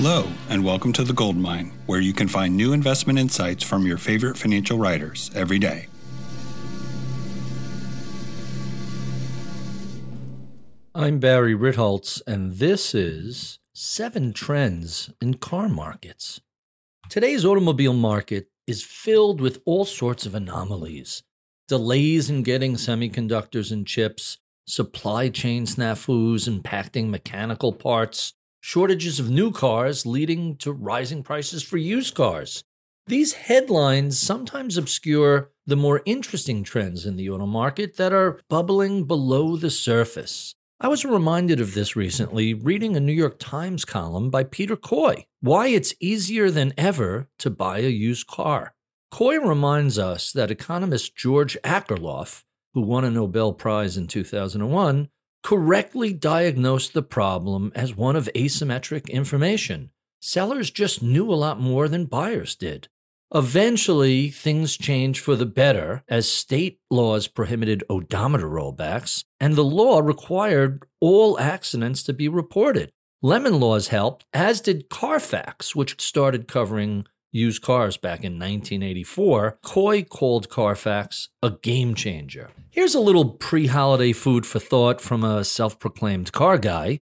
Hello, and welcome to The Gold Mine, where you can find new investment insights from your favorite financial writers every day. I'm Barry Ritholtz, and this is Seven Trends in Car Markets. Today's automobile market is filled with all sorts of anomalies delays in getting semiconductors and chips, supply chain snafus impacting mechanical parts, shortages of new cars leading to rising prices for used cars. These headlines sometimes obscure the more interesting trends in the auto market that are bubbling below the surface. I was reminded of this recently reading a New York Times column by Peter Coy Why It's Easier Than Ever to Buy a Used Car. Coy reminds us that economist George Akerlof, who won a Nobel Prize in 2001, correctly diagnosed the problem as one of asymmetric information. Sellers just knew a lot more than buyers did. Eventually, things changed for the better as state laws prohibited odometer rollbacks, and the law required all accidents to be reported. Lemon laws helped, as did Carfax, which started covering used cars back in 1984, Coy called Carfax a game changer. Here's a little pre holiday food for thought from a self proclaimed car guy.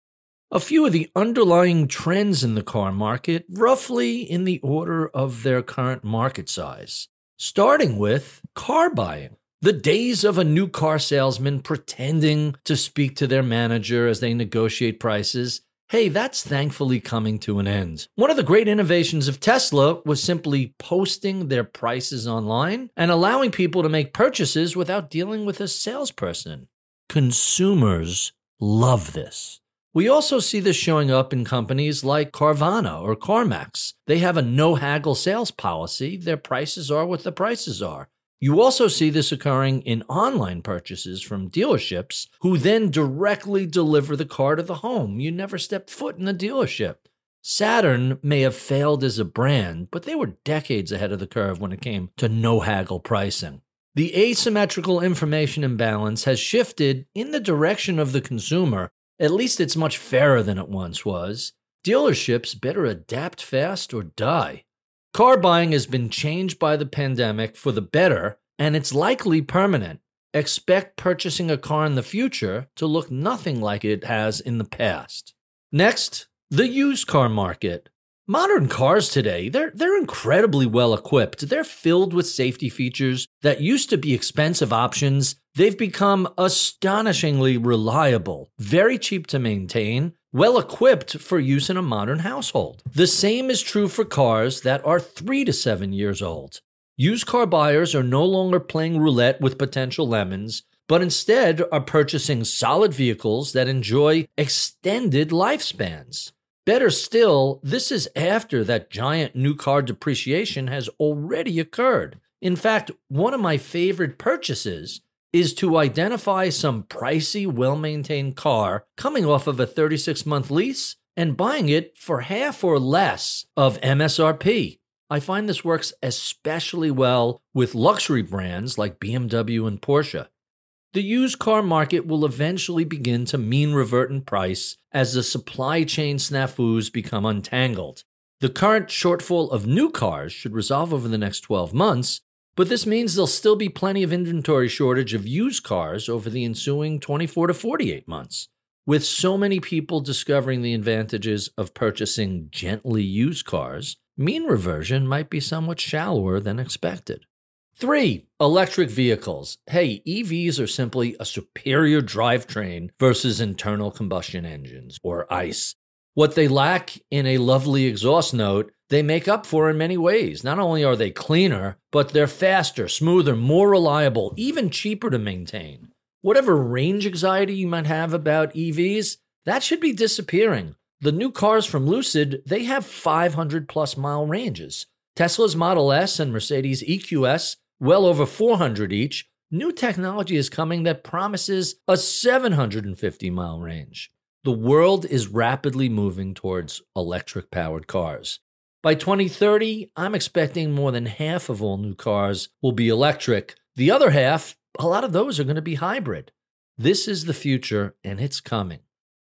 A few of the underlying trends in the car market, roughly in the order of their current market size. Starting with car buying. The days of a new car salesman pretending to speak to their manager as they negotiate prices Hey, that's thankfully coming to an end. One of the great innovations of Tesla was simply posting their prices online and allowing people to make purchases without dealing with a salesperson. Consumers love this. We also see this showing up in companies like Carvana or CarMax. They have a no haggle sales policy. Their prices are what the prices are. You also see this occurring in online purchases from dealerships who then directly deliver the car to the home. You never step foot in the dealership. Saturn may have failed as a brand, but they were decades ahead of the curve when it came to no haggle pricing. The asymmetrical information imbalance has shifted in the direction of the consumer. At least it's much fairer than it once was. Dealerships better adapt fast or die. Car buying has been changed by the pandemic for the better, and it's likely permanent. Expect purchasing a car in the future to look nothing like it has in the past. Next, the used car market. Modern cars today, they're, they're incredibly well equipped. They're filled with safety features that used to be expensive options. They've become astonishingly reliable, very cheap to maintain, well equipped for use in a modern household. The same is true for cars that are three to seven years old. Used car buyers are no longer playing roulette with potential lemons, but instead are purchasing solid vehicles that enjoy extended lifespans. Better still, this is after that giant new car depreciation has already occurred. In fact, one of my favorite purchases is to identify some pricey, well maintained car coming off of a 36 month lease and buying it for half or less of MSRP. I find this works especially well with luxury brands like BMW and Porsche. The used car market will eventually begin to mean revert in price as the supply chain snafus become untangled. The current shortfall of new cars should resolve over the next 12 months, but this means there'll still be plenty of inventory shortage of used cars over the ensuing 24 to 48 months. With so many people discovering the advantages of purchasing gently used cars, mean reversion might be somewhat shallower than expected. Three, electric vehicles. Hey, EVs are simply a superior drivetrain versus internal combustion engines, or ICE. What they lack in a lovely exhaust note they make up for in many ways. Not only are they cleaner, but they're faster, smoother, more reliable, even cheaper to maintain. Whatever range anxiety you might have about EVs, that should be disappearing. The new cars from Lucid, they have 500 plus mile ranges. Tesla's Model S and Mercedes EQS, well over 400 each. New technology is coming that promises a 750 mile range. The world is rapidly moving towards electric powered cars. By 2030, I'm expecting more than half of all new cars will be electric. The other half, a lot of those are going to be hybrid. This is the future, and it's coming.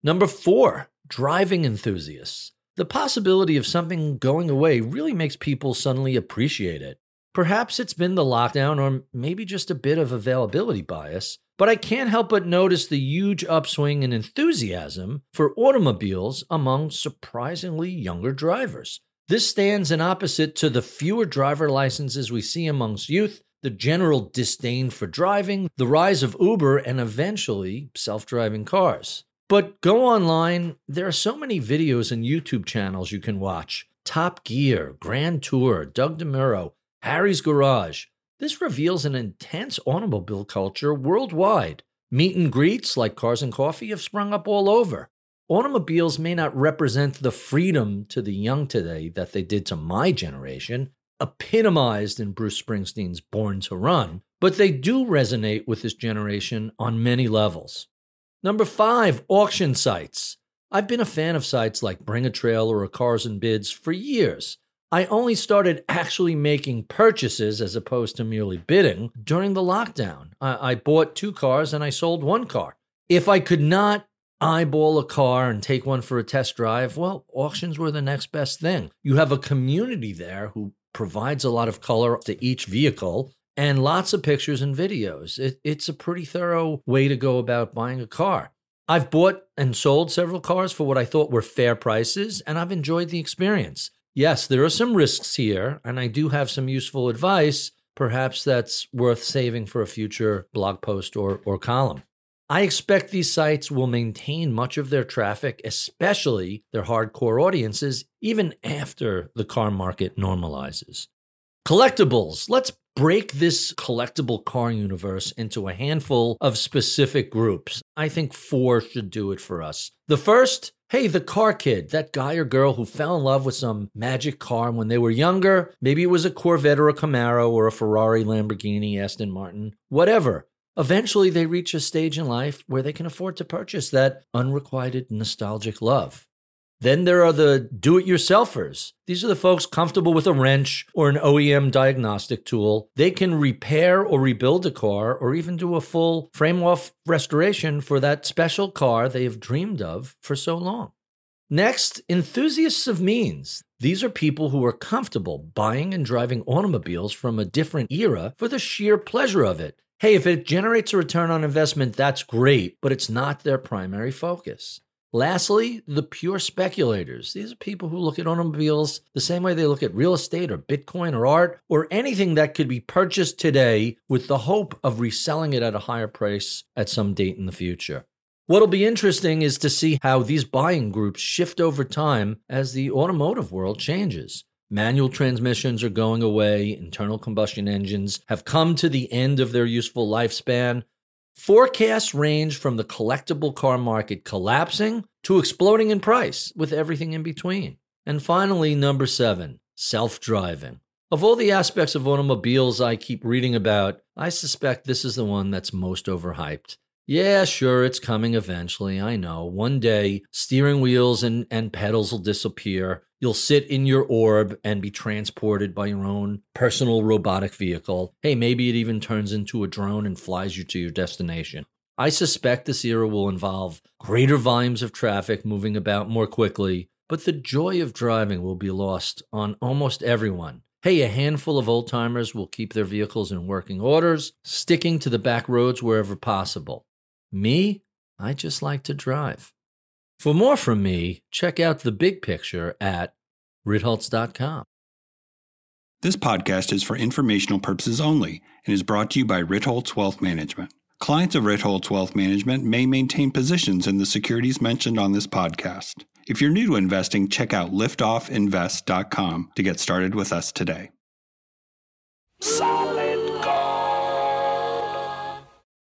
Number four, driving enthusiasts. the possibility of something going away really makes people suddenly appreciate it. Perhaps it's been the lockdown or maybe just a bit of availability bias, but I can't help but notice the huge upswing in enthusiasm for automobiles among surprisingly younger drivers. This stands in opposite to the fewer driver licenses we see amongst youth, the general disdain for driving, the rise of Uber, and eventually self driving cars. But go online, there are so many videos and YouTube channels you can watch Top Gear, Grand Tour, Doug DeMuro, Harry's Garage. This reveals an intense automobile culture worldwide. Meet and greets like cars and coffee have sprung up all over. Automobiles may not represent the freedom to the young today that they did to my generation, epitomized in Bruce Springsteen's Born to Run, but they do resonate with this generation on many levels. Number five, auction sites. I've been a fan of sites like Bring a Trailer or Cars and Bids for years. I only started actually making purchases as opposed to merely bidding during the lockdown. I, I, bought two cars and I sold one car. If I could not eyeball a car and take one for a test drive, well, auctions were the next best thing. You have a community there who provides a lot of color to each vehicle and lots of pictures and videos. It, it's a pretty thorough way to go about buying a car. I've bought and sold several cars for what I thought were fair prices, and I've enjoyed the experience. Yes, there are some risks here, and I do have some useful advice. Perhaps that's worth saving for a future blog post or, or column. I expect these sites will maintain much of their traffic, especially their hardcore audiences, even after the car market normalizes. Collectibles. Let's break this collectible car universe into a handful of specific groups. I think four should do it for us. The first, hey, the car kid, that guy or girl who fell in love with some magic car when they were younger. Maybe it was a Corvette or a Camaro or a Ferrari, Lamborghini, Aston Martin, whatever. Eventually, they reach a stage in life where they can afford to purchase that unrequited nostalgic love. Then there are the do it yourselfers. These are the folks comfortable with a wrench or an OEM diagnostic tool. They can repair or rebuild a car or even do a full frame off restoration for that special car they have dreamed of for so long. Next, enthusiasts of means. These are people who are comfortable buying and driving automobiles from a different era for the sheer pleasure of it. Hey, if it generates a return on investment, that's great, but it's not their primary focus. Lastly, the pure speculators. These are people who look at automobiles the same way they look at real estate or Bitcoin or art or anything that could be purchased today with the hope of reselling it at a higher price at some date in the future. What'll be interesting is to see how these buying groups shift over time as the automotive world changes. Manual transmissions are going away, internal combustion engines have come to the end of their useful lifespan, Forecasts range from the collectible car market collapsing to exploding in price, with everything in between. And finally, number seven, self driving. Of all the aspects of automobiles I keep reading about, I suspect this is the one that's most overhyped. Yeah, sure, it's coming eventually. I know. One day, steering wheels and, and pedals will disappear. You'll sit in your orb and be transported by your own personal robotic vehicle. Hey, maybe it even turns into a drone and flies you to your destination. I suspect this era will involve greater volumes of traffic moving about more quickly, but the joy of driving will be lost on almost everyone. Hey, a handful of old timers will keep their vehicles in working orders, sticking to the back roads wherever possible. Me, I just like to drive. For more from me, check out the big picture at ritholtz.com. This podcast is for informational purposes only and is brought to you by Ritholtz Wealth Management. Clients of Ritholtz Wealth Management may maintain positions in the securities mentioned on this podcast. If you're new to investing, check out liftoffinvest.com to get started with us today. Solid.